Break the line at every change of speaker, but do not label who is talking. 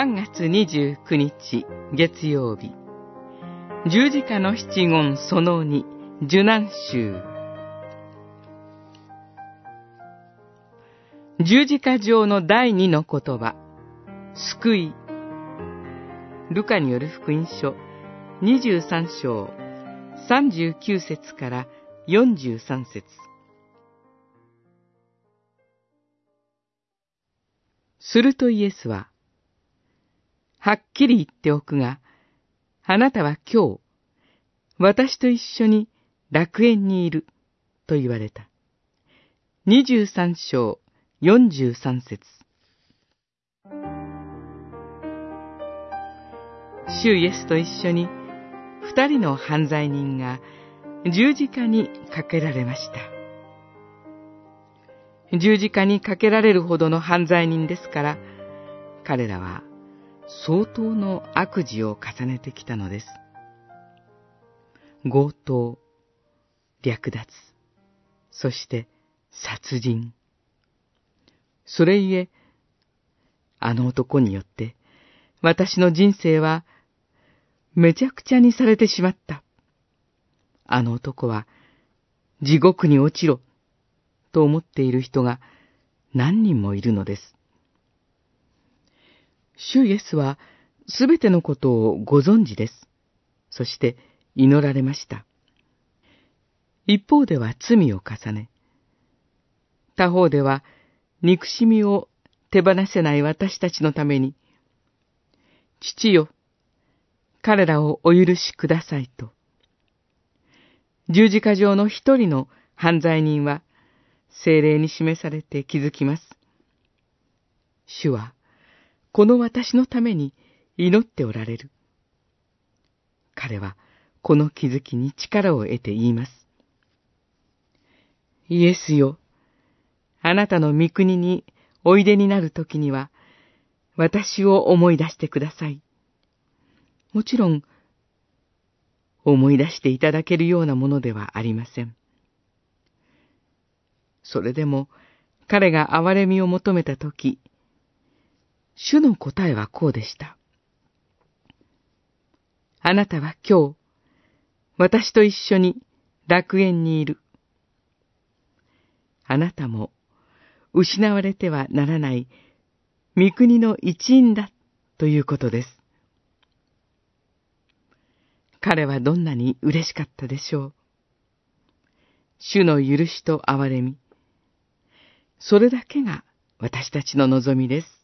3月29日月曜日。十字架の七言その二受難集十字架上の第二の言葉救い。ルカによる福音書。23章39節から43節。するとイエスは、はっきり言っておくが、あなたは今日、私と一緒に楽園にいる、と言われた。23章43節主イエスと一緒に二人の犯罪人が十字架にかけられました。十字架にかけられるほどの犯罪人ですから、彼らは相当の悪事を重ねてきたのです。強盗、略奪、そして殺人。それゆえ、あの男によって私の人生はめちゃくちゃにされてしまった。あの男は地獄に落ちろと思っている人が何人もいるのです。主イエスはすべてのことをご存知です。そして祈られました。一方では罪を重ね、他方では憎しみを手放せない私たちのために、父よ、彼らをお許しくださいと。十字架上の一人の犯罪人は、精霊に示されて気づきます。主は、この私のために祈っておられる。彼は、この気づきに力を得て言います。イエスよ、あなたの御国においでになるときには、私を思い出してください。もちろん、思い出していただけるようなものではありません。それでも彼が憐れみを求めたとき、主の答えはこうでした。あなたは今日、私と一緒に楽園にいる。あなたも失われてはならない御国の一員だということです。彼はどんなに嬉しかったでしょう。主の許しと憐れみ、それだけが私たちの望みです。